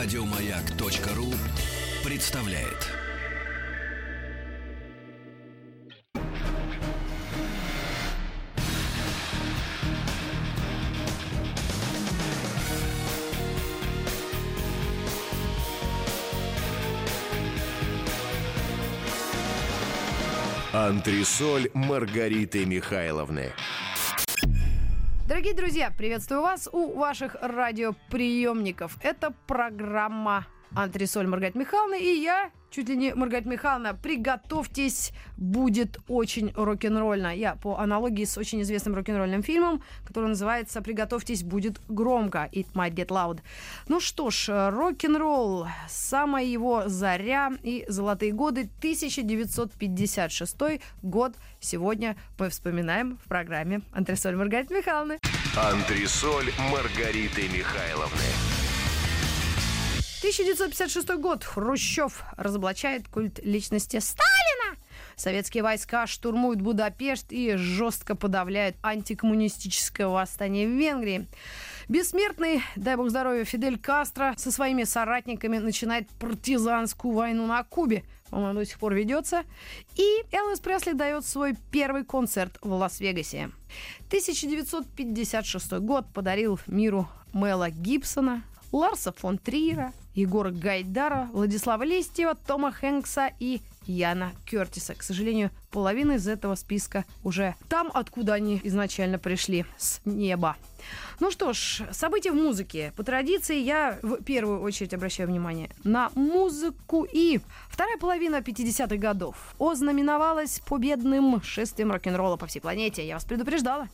Радиомаяк.ру представляет. Антресоль Маргариты Михайловны. Дорогие друзья, приветствую вас у ваших радиоприемников. Это программа Антресоль Маргарита Михайловна и я, чуть ли не Маргарита Михайловна, приготовьтесь, будет очень рок-н-ролльно. Я по аналогии с очень известным рок-н-ролльным фильмом, который называется «Приготовьтесь, будет громко» «It might get loud». Ну что ж, рок-н-ролл, самая его заря и золотые годы, 1956 год. Сегодня мы вспоминаем в программе «Антресоль Маргариты Михайловны». Антресоль Маргариты Михайловны. 1956 год. Хрущев разоблачает культ личности Сталина. Советские войска штурмуют Будапешт и жестко подавляют антикоммунистическое восстание в Венгрии. Бессмертный, дай бог здоровья, Фидель Кастро со своими соратниками начинает партизанскую войну на Кубе. По-моему, до сих пор ведется. И Элвис Пресли дает свой первый концерт в Лас-Вегасе. 1956 год подарил миру Мела Гибсона, Ларса фон Триера, Егора Гайдара, Владислава Листьева, Тома Хэнкса и Яна Кертиса. К сожалению, половина из этого списка уже там, откуда они изначально пришли, с неба. Ну что ж, события в музыке. По традиции я в первую очередь обращаю внимание на музыку и вторая половина 50-х годов ознаменовалась победным шествием рок-н-ролла по всей планете. Я вас предупреждала.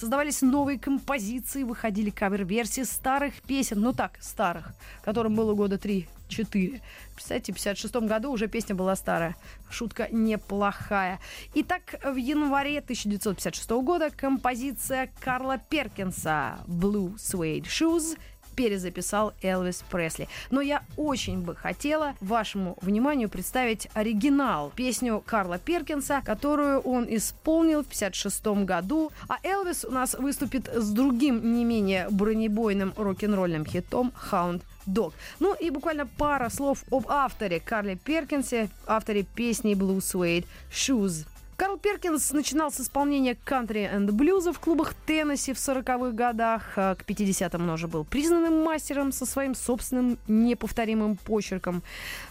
Создавались новые композиции, выходили кавер-версии старых песен, ну так, старых, которым было года 3-4. Представляете, в 56 году уже песня была старая. Шутка неплохая. Итак, в январе 1956 года композиция Карла Перкинса «Blue Suede Shoes» перезаписал Элвис Пресли. Но я очень бы хотела вашему вниманию представить оригинал, песню Карла Перкинса, которую он исполнил в 56 году. А Элвис у нас выступит с другим не менее бронебойным рок-н-ролльным хитом «Hound Dog. Ну и буквально пара слов об авторе Карле Перкинсе, авторе песни Blue Suede Shoes. Карл Перкинс начинал с исполнения кантри энд блюза в клубах Теннесси в 40-х годах. А к 50-м он уже был признанным мастером со своим собственным неповторимым почерком.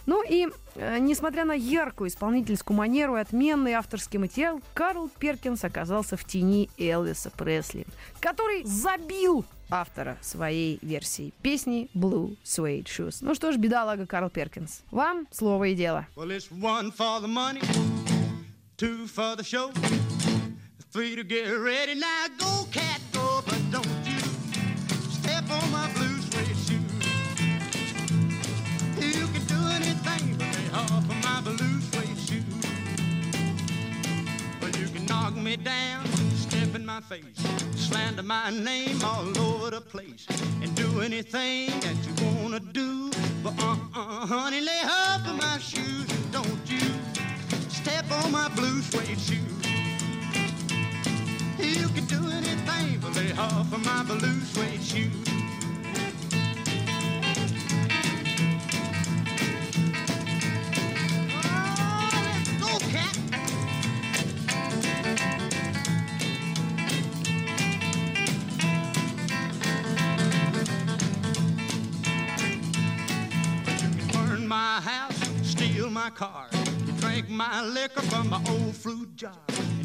Ну и, э, несмотря на яркую исполнительскую манеру и отменный авторский материал, Карл Перкинс оказался в тени Элвиса Пресли, который забил автора своей версии песни Blue Suede Shoes. Ну что ж, бедолага Карл Перкинс. Вам слово и дело. Well, two for the show, three to get ready. Now go, cat, go, but don't you step on my blue suede shoes. You can do anything but lay off of my blue suede shoes. Well, you can knock me down, step in my face, slander my name all over the place, and do anything that you wanna do. But uh-uh, honey, lay off of my shoes and don't you step on my blue suede shoes. You can do anything but lay off of my blue suede shoes. Oh, my house, steal my car, drink my liquor from my old fruit jar,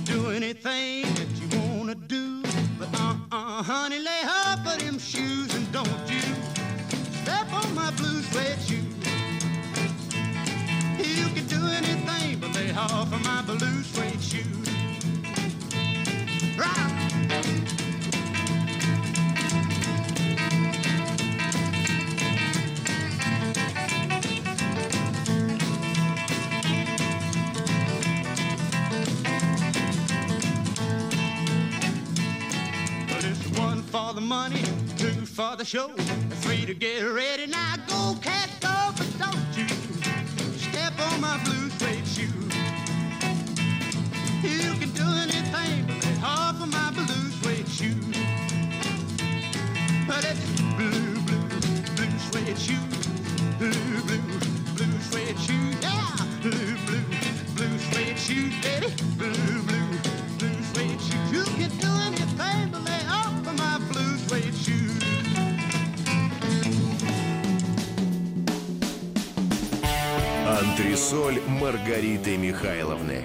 do anything that you wanna do. But uh-uh, honey, lay off of them shoes and don't you step on my blue suede shoes. You can do anything but lay off of my blue suede shoes. Right. For the money, two for the show, three to get ready. Now go, cat, go, but don't you step on my blue suede shoe. You can do anything but lay off of my blue suede shoe. But it's blue, blue, blue suede shoe. blue, blue, blue suede shoes. Yeah, blue, blue, blue suede shoes, baby. Blue, blue, blue suede shoes. You can do anything Антресоль Маргариты Михайловны.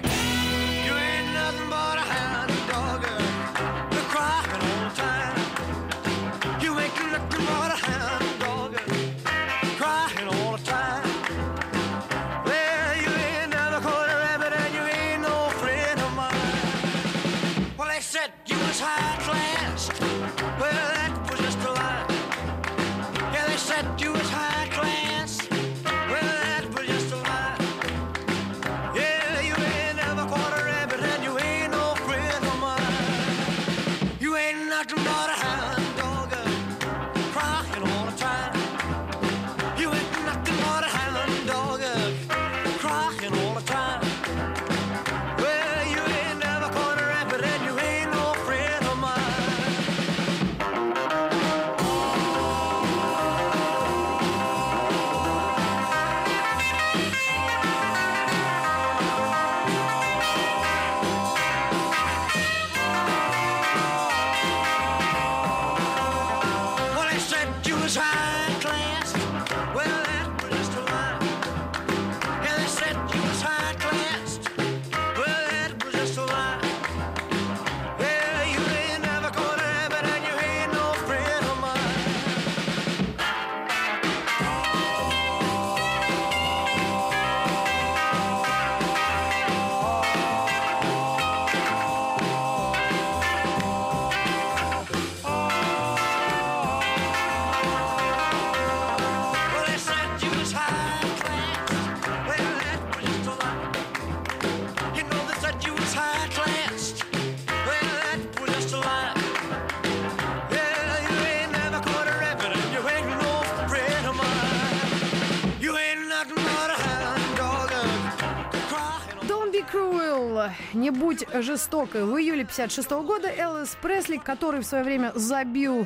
Будь жестокой. В июле 56 года Элвис Пресли, который в свое время забил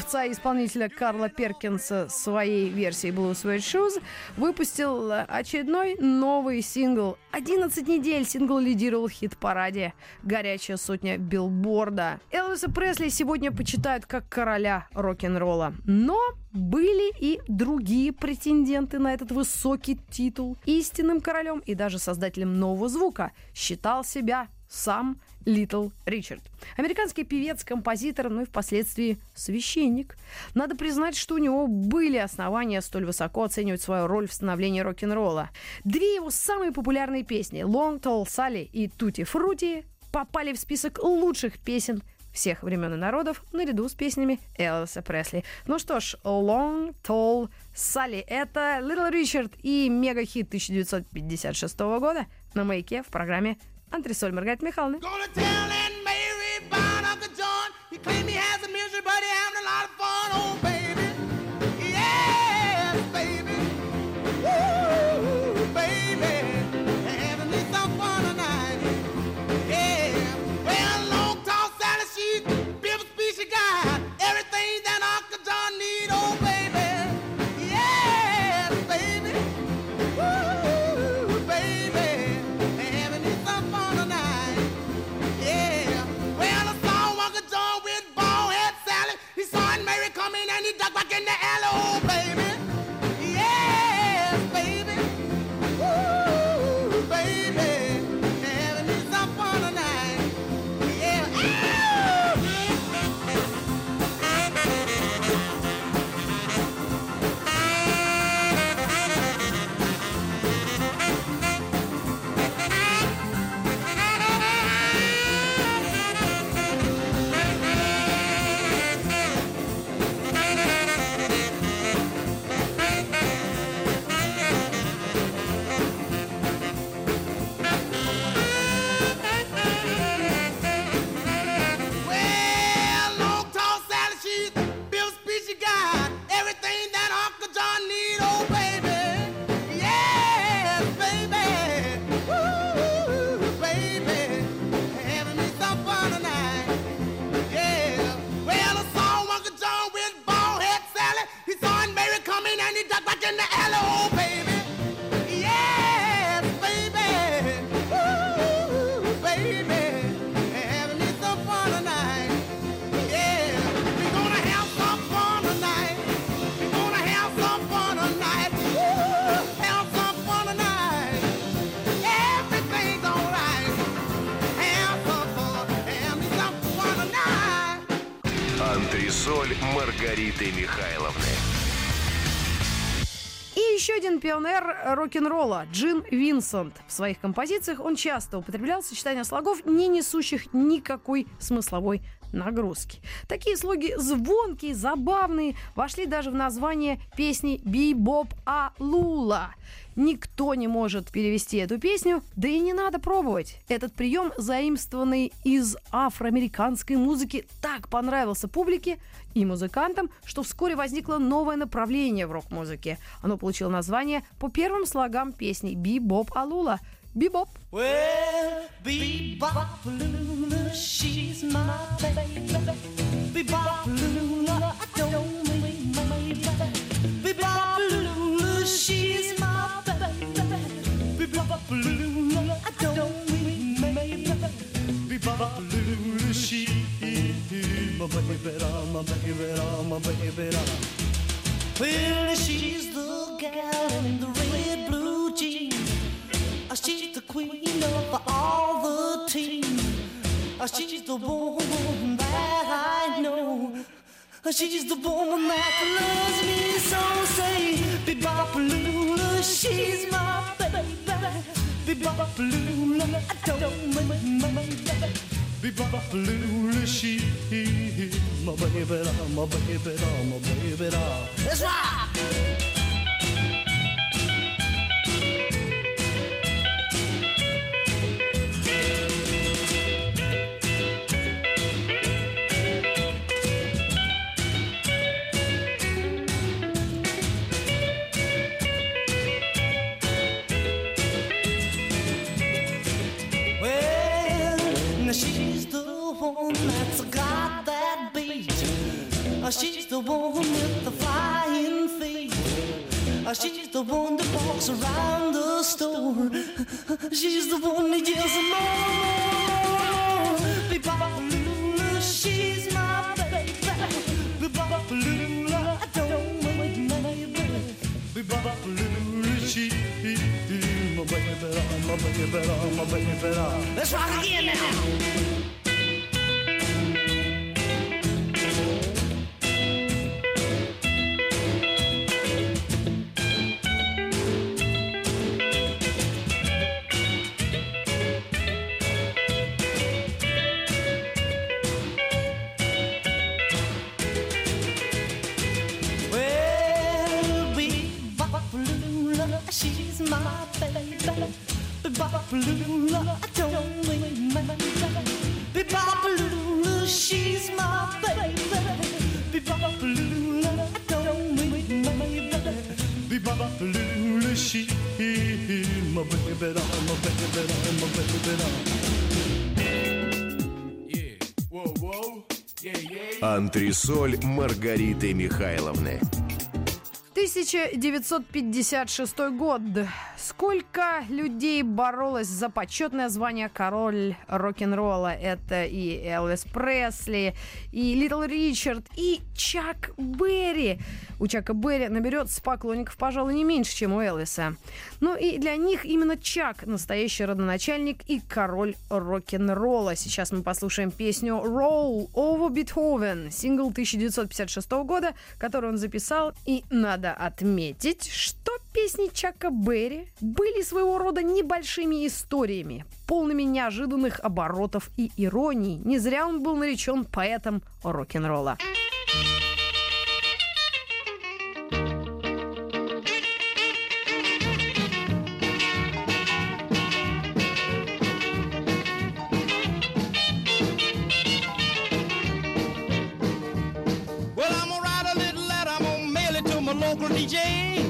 певца-исполнителя Карла Перкинса своей версией Blue Suede Shoes, выпустил очередной новый сингл. 11 недель сингл лидировал в хит-параде «Горячая сотня билборда». Элвиса Пресли сегодня почитают как короля рок-н-ролла. Но были и другие претенденты на этот высокий титул. Истинным королем и даже создателем нового звука считал себя сам Литл Ричард. Американский певец, композитор, ну и впоследствии священник. Надо признать, что у него были основания столь высоко оценивать свою роль в становлении рок-н-ролла. Две его самые популярные песни «Long Tall Sally» и «Тути Фрути» попали в список лучших песен всех времен и народов наряду с песнями Элвиса Пресли. Ну что ж, Long Tall Sally. Это Little Richard и мега-хит 1956 года на маяке в программе Антресоль Маргарита Михайловна. Gonna tell Aunt Mary about Uncle John. He claim he has a misery, but he having a lot of fun. Oh, baby. dog back in the alley. Еще один пионер рок-н-ролла Джин Винсент. В своих композициях он часто употреблял сочетания слогов, не несущих никакой смысловой нагрузки. Такие слоги звонкие, забавные, вошли даже в название песни «Бибоп Алула». Никто не может перевести эту песню, да и не надо пробовать. Этот прием, заимствованный из афроамериканской музыки, так понравился публике и музыкантам, что вскоре возникло новое направление в рок-музыке. Оно получило название по первым слогам песни «Бибоп Алула». Бибоп. Well, bebop Lula, she's my baby. Bebop Lula, I don't mean baby. Bebop Lula, she's my baby. Bebop Lula, I don't mean baby. Bebop Lula, she's my baby, my baby, my baby. Well, she's the gal in the red blue jeans. She's the queen of all the team. She's the woman that I know. She's the woman that loves me so. Say, Bebopalula, she's my baby. Bebopalula, I don't mind my baby. Blue she, my baby, my baby, my baby, my baby. Let's rock! My baby, my baby, my baby. Yeah. Whoa, whoa. Yeah, yeah. Антресоль Маргариты Михайловны. 1956 год. Сколько людей боролось за почетное звание король рок-н-ролла? Это и Элвис Пресли, и Литл Ричард, и Чак Берри. У Чака Берри наберется поклонников, пожалуй, не меньше, чем у Элвиса. Ну и для них именно Чак настоящий родоначальник и король рок-н-ролла. Сейчас мы послушаем песню «Roll over Beethoven», сингл 1956 года, который он записал. И надо отметить, что песни Чака Берри были своего рода небольшими историями, полными неожиданных оборотов и ироний. Не зря он был наречен поэтом рок-н-ролла. Well, I'm gonna write a little letter, I'm gonna mail it to my local DJ.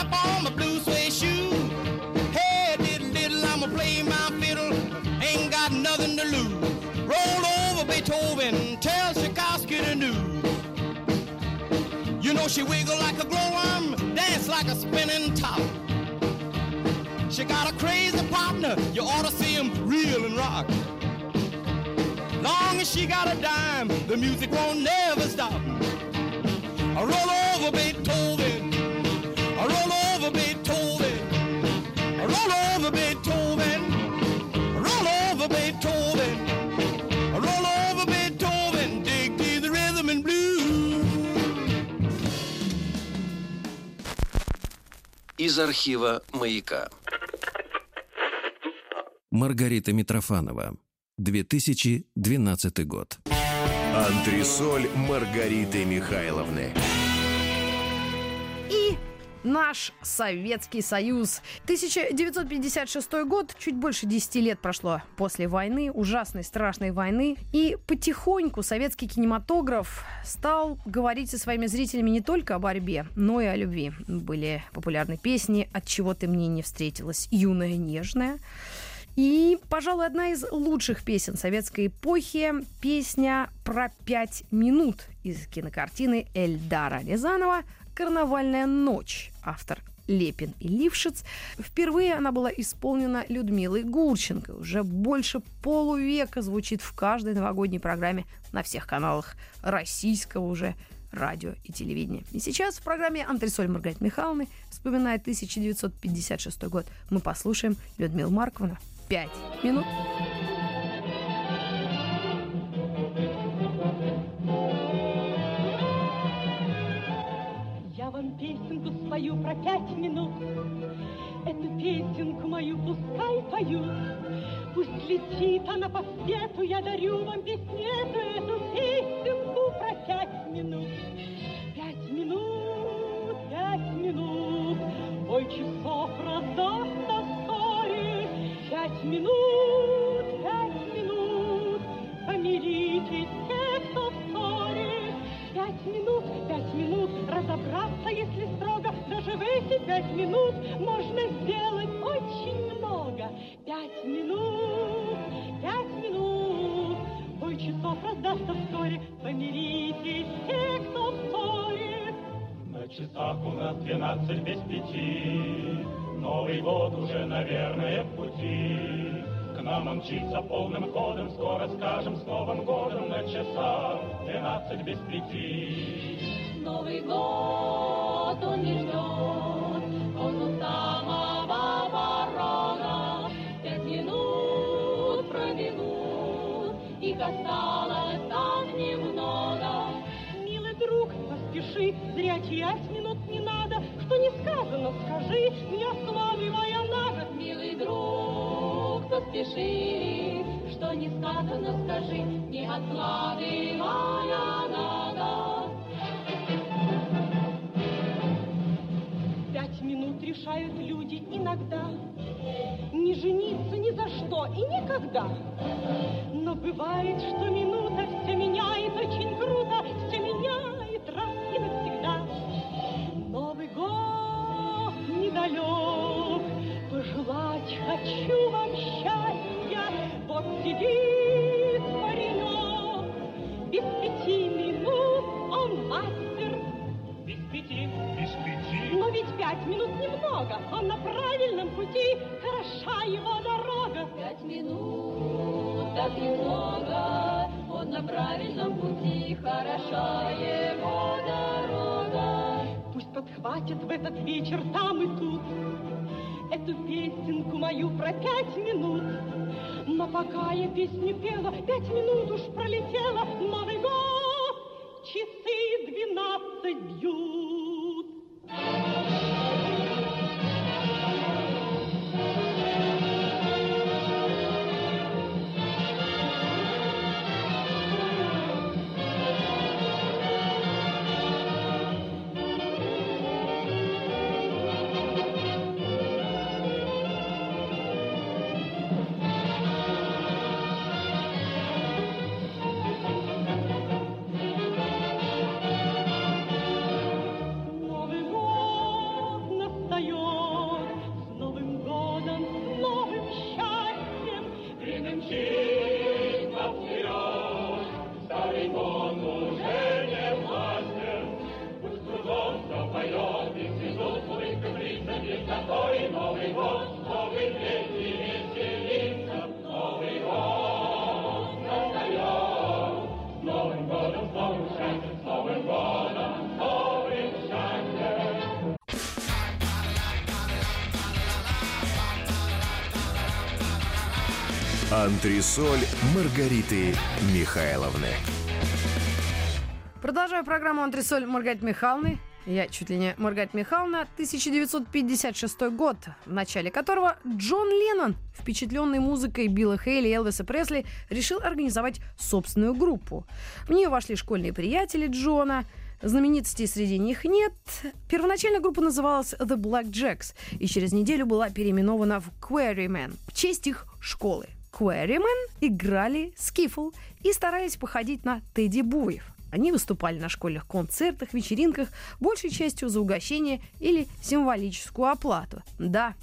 Step on my blue suede shoe. Hey, diddle diddle, I'ma play my fiddle. Ain't got nothing to lose. Roll over Beethoven, tell Tchaikovsky the news. You know she wiggle like a glowworm, dance like a spinning top. She got a crazy partner, you ought to see him reel and rock. Long as she got a dime, the music won't never stop. I roll over Beethoven. I roll over Beethoven. I roll over Beethoven. I roll over Beethoven. I roll over Beethoven. Dig to the rhythm and blues. Из архива «Маяка». Маргарита Митрофанова. 2012 год. Антресоль Маргариты Михайловны. Наш Советский Союз. 1956 год, чуть больше 10 лет прошло после войны, ужасной, страшной войны. И потихоньку советский кинематограф стал говорить со своими зрителями не только о борьбе, но и о любви. Были популярны песни «От чего ты мне не встретилась», «Юная нежная». И, пожалуй, одна из лучших песен советской эпохи – песня про пять минут из кинокартины Эльдара Рязанова «Карнавальная ночь». Автор Лепин и Лившиц. Впервые она была исполнена Людмилой Гурченко. Уже больше полувека звучит в каждой новогодней программе на всех каналах российского уже радио и телевидения. И сейчас в программе «Антресоль Маргариты Михайловны», вспоминая 1956 год, мы послушаем Людмилу Марковну «Пять минут». Про пять минут. Эту песенку мою пускай поют. Пусть летит она по свету, я дарю вам песнету, эту песенку про пять минут. Пять минут, пять минут, бой часов раздастся вскоре. Пять минут, пять минут, помиритесь те, кто в ссоре. Пять минут, пять минут, разобраться, если строго, даже в эти пять минут можно сделать очень много. Пять минут, пять минут, бой часов раздастся вскоре, помиритесь те, кто ссоре. На часах у нас двенадцать без пяти, Новый год уже, наверное, в пути. К нам он мчится полным ходом, Скоро скажем с Новым годом на часах двенадцать без пяти. Новый год он не ждет, он у самого порога. Пять минут проминут, их осталось так немного. Милый друг, поспеши, зря терять минут не надо. Что не сказано, скажи, не откладывая на год. Милый друг, поспеши, что не сказано, скажи, не откладывая на минут решают люди иногда. Не жениться ни за что и никогда. Но бывает, что минута все меняет очень круто Все меняет раз и навсегда. Новый год недалек Пожелать хочу вам счастья. Вот сидит Пять минут немного, он на правильном пути, хороша его дорога. Пять минут, так немного, он на правильном пути, хороша его дорога. Пусть подхватит в этот вечер там и тут Эту песенку мою про пять минут. Но пока я песню пела, пять минут уж пролетело, Новый год, часы двенадцать бьют. Новый Антресоль Маргариты Михайловны. Продолжаю программу «Антресоль» Маргариты Михайловны. Я чуть ли не Маргарита Михайловна. 1956 год, в начале которого Джон Леннон, впечатленный музыкой Билла Хейли и Элвиса Пресли, решил организовать собственную группу. В нее вошли школьные приятели Джона, Знаменитостей среди них нет. Первоначально группа называлась The Black Jacks и через неделю была переименована в Quarrymen в честь их школы. Quarrymen играли скифл и старались походить на Тедди Буев. Они выступали на школьных концертах, вечеринках, большей частью за угощение или символическую оплату. Да,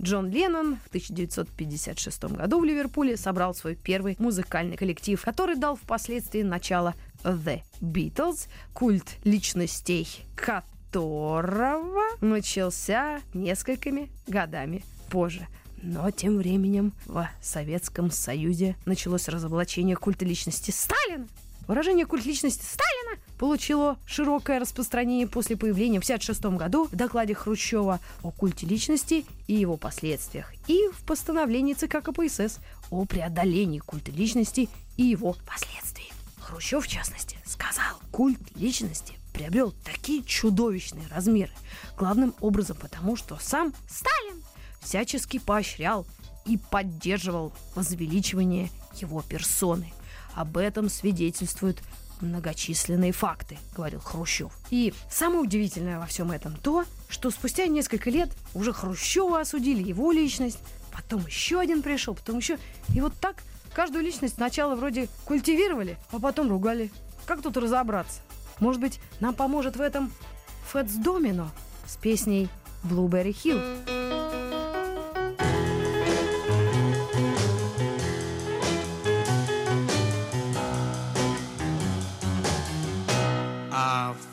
Джон Леннон в 1956 году в Ливерпуле собрал свой первый музыкальный коллектив, который дал впоследствии начало The Beatles, культ личностей которого начался несколькими годами позже. Но тем временем в Советском Союзе началось разоблачение культа личности Сталина. Выражение «культ личности Сталина» получило широкое распространение после появления в 1956 году в докладе Хрущева о культе личности и его последствиях и в постановлении ЦК КПСС о преодолении культа личности и его последствий. Хрущев, в частности, сказал, культ личности приобрел такие чудовищные размеры, главным образом потому, что сам Сталин всячески поощрял и поддерживал возвеличивание его персоны – об этом свидетельствуют многочисленные факты, говорил Хрущев. И самое удивительное во всем этом то, что спустя несколько лет уже Хрущева осудили его личность, потом еще один пришел, потом еще... И вот так каждую личность сначала вроде культивировали, а потом ругали. Как тут разобраться? Может быть, нам поможет в этом Фэтс Домино с песней «Blueberry Hill».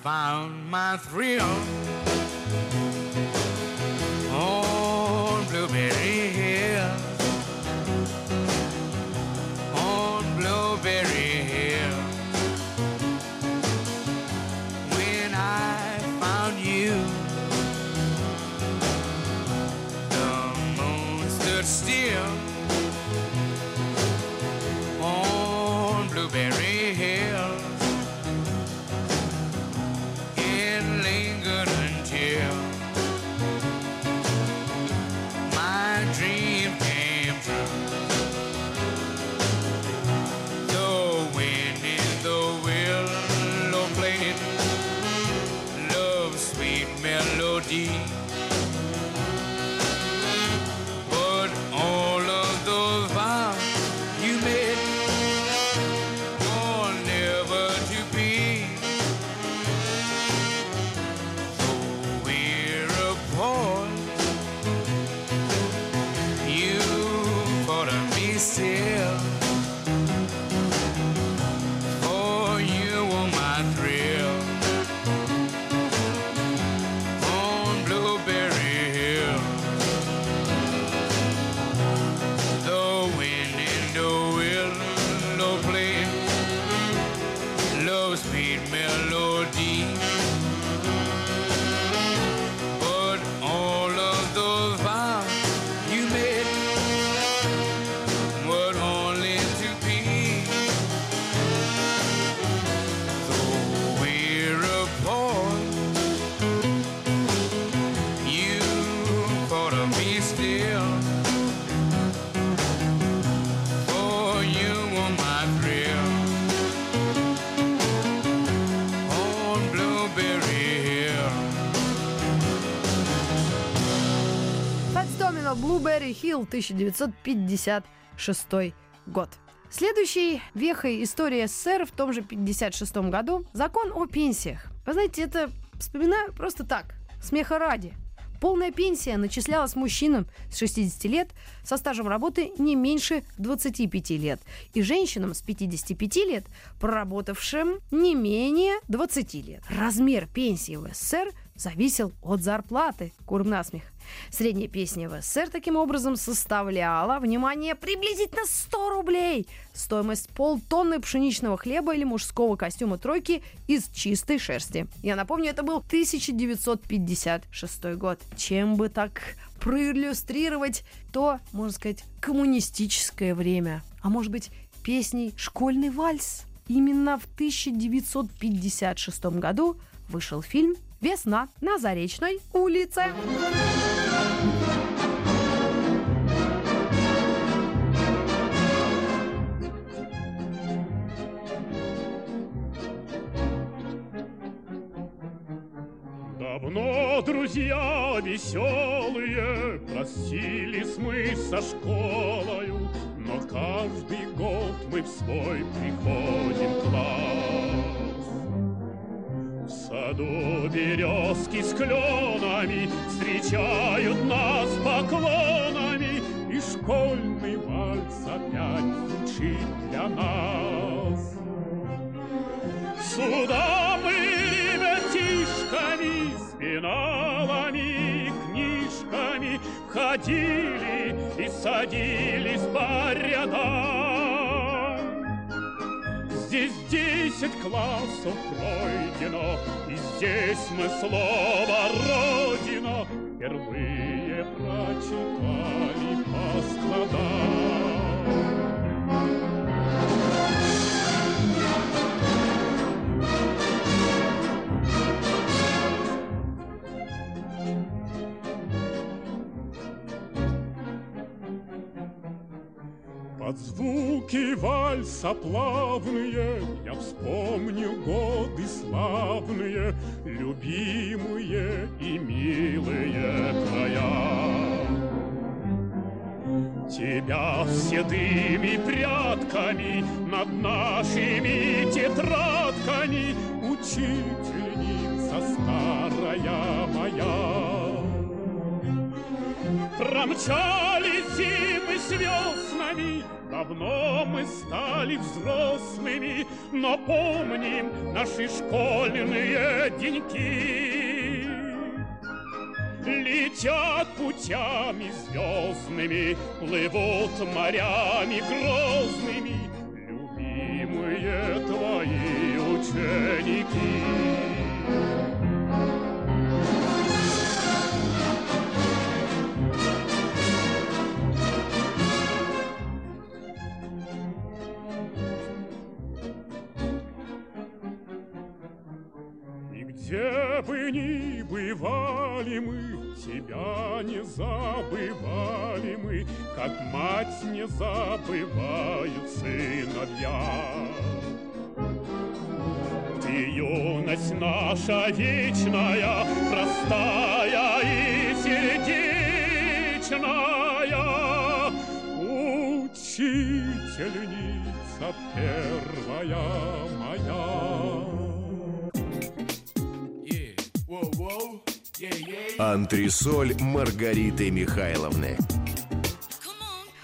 Found my thrill Hill, 1956 год. Следующей вехой истории СССР в том же 56 году закон о пенсиях. Вы знаете, это вспоминаю просто так, смеха ради. Полная пенсия начислялась мужчинам с 60 лет со стажем работы не меньше 25 лет и женщинам с 55 лет, проработавшим не менее 20 лет. Размер пенсии в СССР зависел от зарплаты. Курм насмех. Средняя песня в СССР таким образом составляла, внимание, приблизительно 100 рублей. Стоимость полтонны пшеничного хлеба или мужского костюма тройки из чистой шерсти. Я напомню, это был 1956 год. Чем бы так проиллюстрировать то, можно сказать, коммунистическое время. А может быть, песней «Школьный вальс». Именно в 1956 году вышел фильм «Весна на Заречной улице». Давно, друзья веселые, Простились мы со школою, Но каждый год мы в свой приходим класс. Саду березки с кленами Встречают нас поклонами, И школьный вальс опять звучит для нас. Сюда мы ребятишками с пеналами, книжками входили и садились по рядам. Здесь десять классов пройдено, и здесь мы слово «Родина» впервые прочитали по складам. Под звуки вальса плавные Я вспомню годы славные, Любимые и милые края. Тебя седыми прядками Над нашими тетрадками Учительница старая моя. Промчались зимы с веснами, Давно мы стали взрослыми, Но помним наши школьные деньки. Летят путями звездными, Плывут морями грозными, Любимые твои ученики. Бывали мы, Тебя не забывали мы, Как мать не забывают сыновья. Ты юность наша вечная, Простая и сердечная, Учительница первая моя. Whoa, whoa. Антресоль Маргариты Михайловны.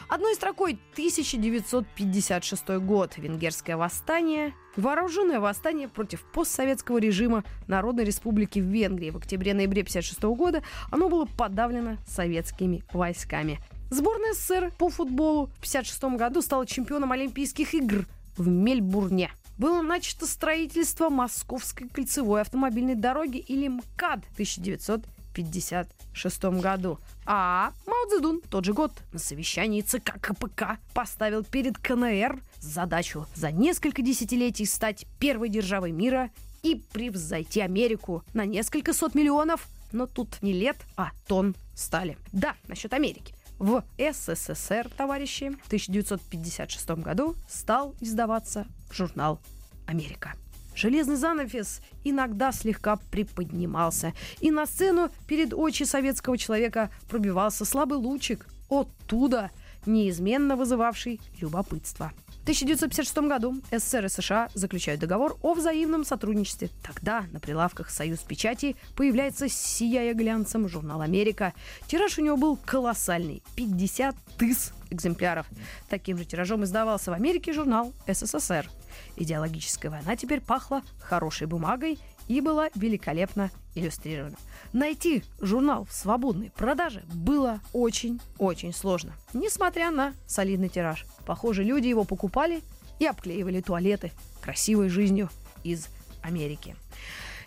Одной строкой 1956 год. Венгерское восстание. Вооруженное восстание против постсоветского режима Народной Республики Венгрии. В октябре-ноябре 1956 года оно было подавлено советскими войсками. Сборная СССР по футболу в 1956 году стала чемпионом Олимпийских игр в Мельбурне. Было начато строительство Московской кольцевой автомобильной дороги или МКАД в 1956 году. А Мао Цзэдун тот же год на совещании ЦК КПК поставил перед КНР задачу за несколько десятилетий стать первой державой мира и превзойти Америку на несколько сот миллионов. Но тут не лет, а тонн стали. Да, насчет Америки. В СССР, товарищи, в 1956 году стал издаваться журнал «Америка». Железный занавес иногда слегка приподнимался, и на сцену перед очи советского человека пробивался слабый лучик, оттуда неизменно вызывавший любопытство. В 1956 году СССР и США заключают договор о взаимном сотрудничестве. Тогда на прилавках «Союз печати» появляется, сияя глянцем, журнал «Америка». Тираж у него был колоссальный – 50 тысяч экземпляров. Таким же тиражом издавался в Америке журнал «СССР». Идеологическая война теперь пахла хорошей бумагой и была великолепно иллюстрирована. Найти журнал в свободной продаже было очень-очень сложно, несмотря на солидный тираж. Похоже, люди его покупали и обклеивали туалеты красивой жизнью из Америки.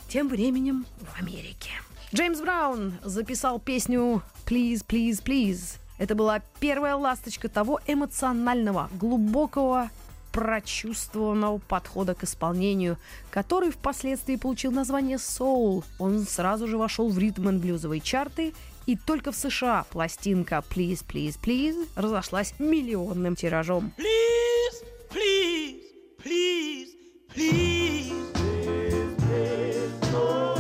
Тем временем в Америке. Джеймс Браун записал песню «Please, please, please». Это была первая ласточка того эмоционального, глубокого прочувствованного подхода к исполнению, который впоследствии получил название «Soul». Он сразу же вошел в ритм и блюзовые чарты, и только в США пластинка «Please, please, please» разошлась миллионным тиражом. Please, please, please, please. Please,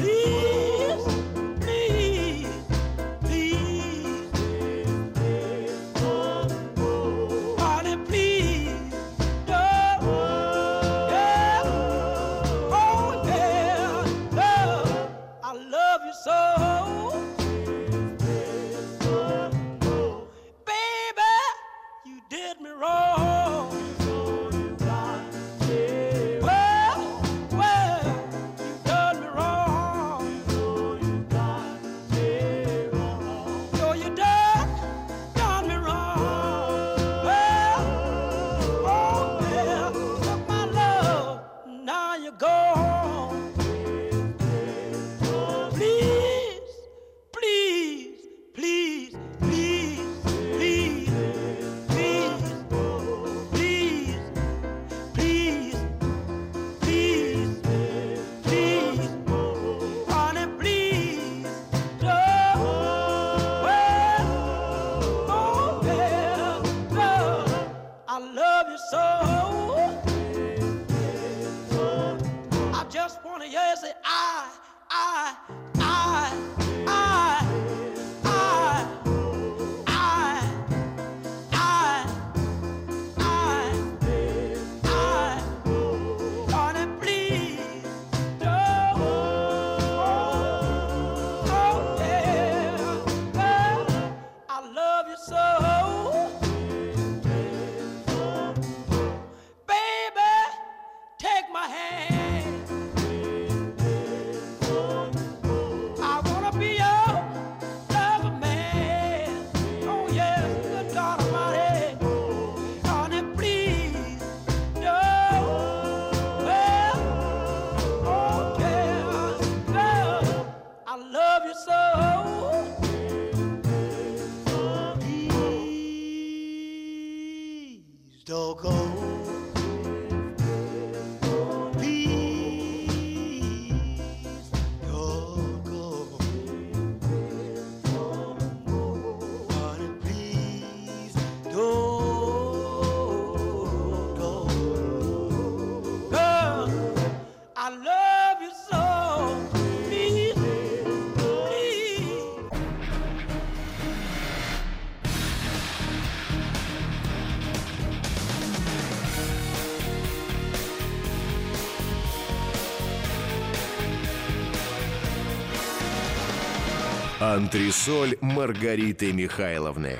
Антресоль Маргариты Михайловны.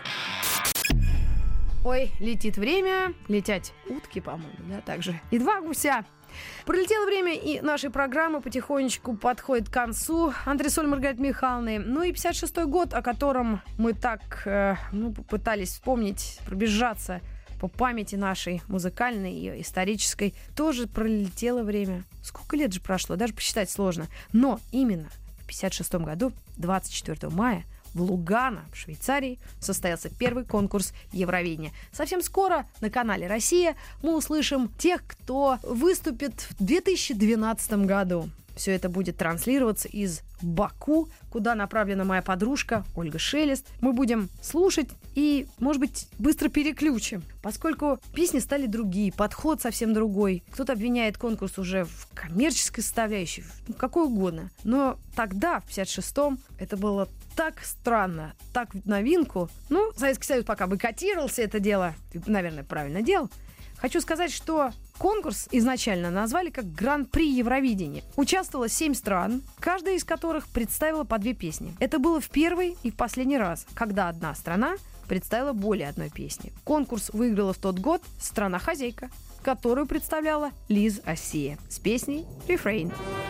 Ой, летит время, летять утки, по-моему, да, также. И два гуся. Пролетело время, и нашей программы потихонечку подходит к концу. Андресоль Маргариты Михайловны. Ну и 56-й год, о котором мы так, э, ну, попытались вспомнить, пробежаться по памяти нашей музыкальной и исторической, тоже пролетело время. Сколько лет же прошло, даже посчитать сложно. Но именно в 56 году, 24 мая, в Лугано, в Швейцарии, состоялся первый конкурс Евровидения. Совсем скоро на канале «Россия» мы услышим тех, кто выступит в 2012 году. Все это будет транслироваться из Баку, куда направлена моя подружка Ольга Шелест. Мы будем слушать и, может быть, быстро переключим, поскольку песни стали другие, подход совсем другой. Кто-то обвиняет конкурс уже в коммерческой составляющей, ну, какой угодно. Но тогда, в 56-м, это было так странно, так в новинку. Ну, Советский Союз пока бойкотировался это дело, наверное, правильно делал. Хочу сказать, что конкурс изначально назвали как Гран-при Евровидения. Участвовало семь стран, каждая из которых представила по две песни. Это было в первый и в последний раз, когда одна страна представила более одной песни. Конкурс выиграла в тот год страна-хозяйка, которую представляла Лиз Осия с песней «Refrain». Refrain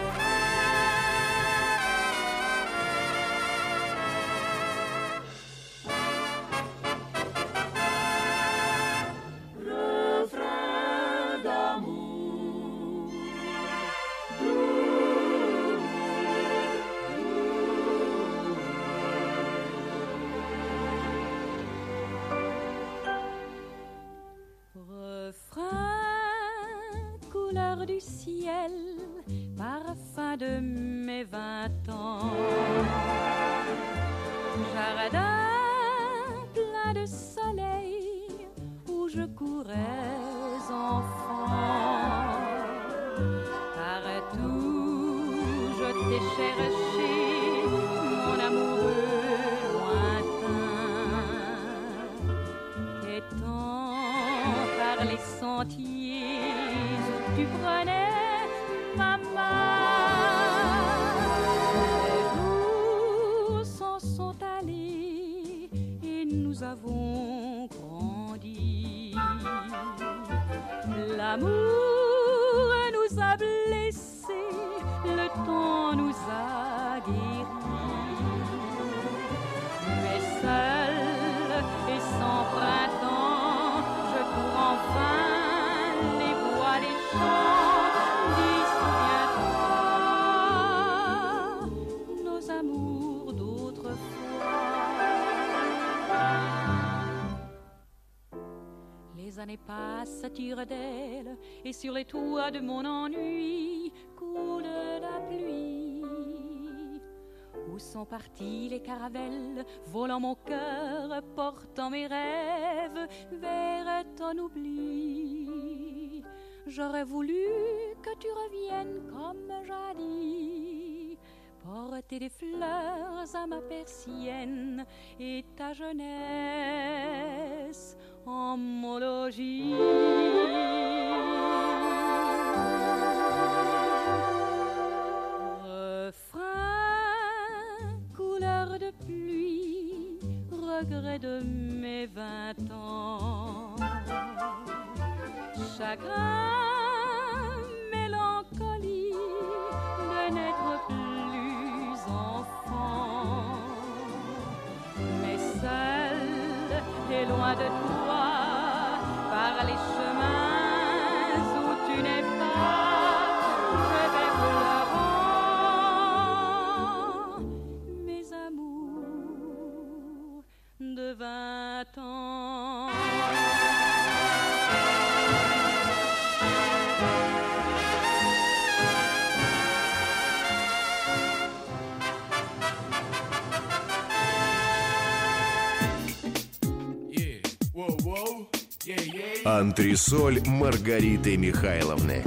et sur les toits de mon ennui coule la pluie. Où sont partis les caravelles, volant mon cœur, portant mes rêves vers ton oubli J'aurais voulu que tu reviennes comme jadis, porter des fleurs à ma persienne et ta jeunesse Refrain, couleur de pluie, regret de mes vingt ans. Chagrin, mélancolie de n'être plus enfant. Mais seul et loin de toi, Антресоль Маргариты Михайловны.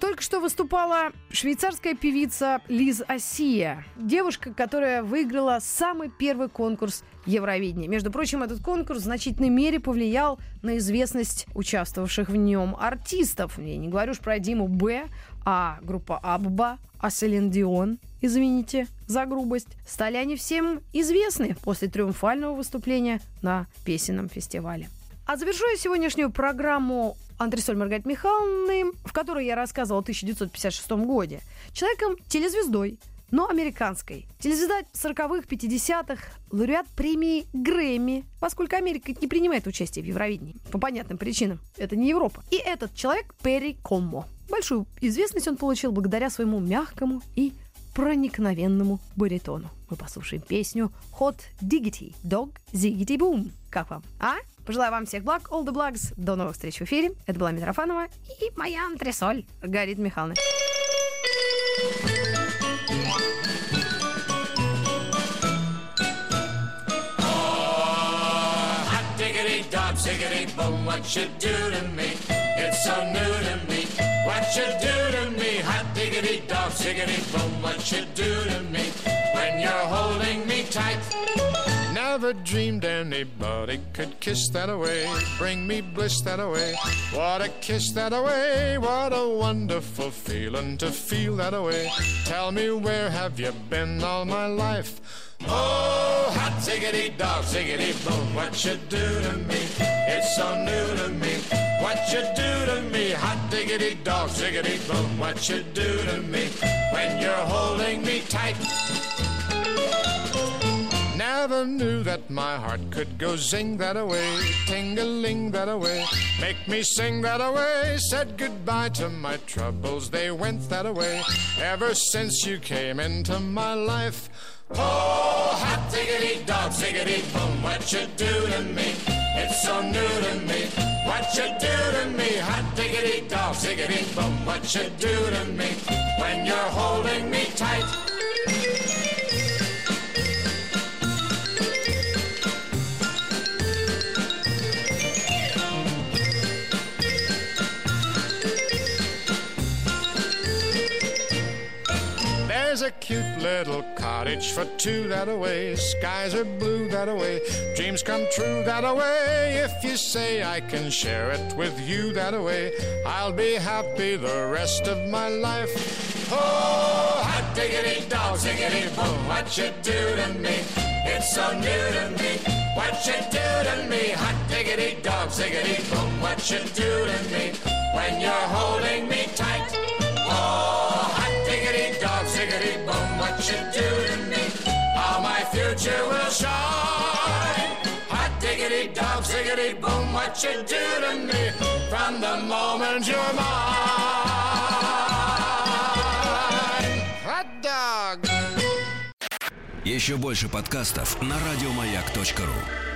Только что выступала швейцарская певица Лиз Осия. Девушка, которая выиграла самый первый конкурс Евровидения. Между прочим, этот конкурс в значительной мере повлиял на известность участвовавших в нем артистов. Я не говорю уж про Диму Б, а группа Абба, а Селин Дион, извините за грубость. Стали они всем известны после триумфального выступления на песенном фестивале. А завершу я сегодняшнюю программу Антресоль Маргариты Михайловны, в которой я рассказывала о 1956 годе. Человеком-телезвездой, но американской. Телезвезда 40-х, 50-х, лауреат премии Грэмми, поскольку Америка не принимает участие в Евровидении. По понятным причинам. Это не Европа. И этот человек Перри Коммо. Большую известность он получил благодаря своему мягкому и проникновенному баритону. Мы послушаем песню Hot Diggity Dog Ziggity Boom. Как вам? А? Пожелаю вам всех благ, all the blogs. До новых встреч в эфире. Это была Митрофанова и моя антресоль Гарит Михайловна. Dog, ziggity boom, what you do to me? It's so new to me. What you do to me? Hot diggity dog, ziggity boom, what you do to me? When you're holding me tight. Never dreamed anybody could kiss that away, bring me bliss that away. What a kiss that away, what a wonderful feeling to feel that away. Tell me where have you been all my life? Oh, hot ziggity dog, ziggity boom, what you do to me? It's so new to me. What you do to me? Hot diggity dog, ziggity boom, what you do to me? When you're holding me tight. Never knew that my heart could go zing that away, ting-a-ling that away, make me sing that away. Said goodbye to my troubles, they went that away. Ever since you came into my life, Oh, hot diggity dog, ziggity boom, what you do to me? It's so new to me. What you do to me? Hot diggity dog, ziggity boom, what you do to me? When you're holding me tight. A cute little cottage for two that away. Skies are blue that away. Dreams come true that away. If you say I can share it with you that away, I'll be happy the rest of my life. Oh, hot diggity dog, ziggity boom, what you do to me? It's so new to me. What you do to me? Hot diggity dog, ziggity boom, what you do to me? When you're holding me ziggity boom, what you do to me? How my future will shine. Hot diggity dog, ziggity boom, what you do to me? From the moment you're mine. Hot dog! Еще больше подкастов на радиомаяк.ру.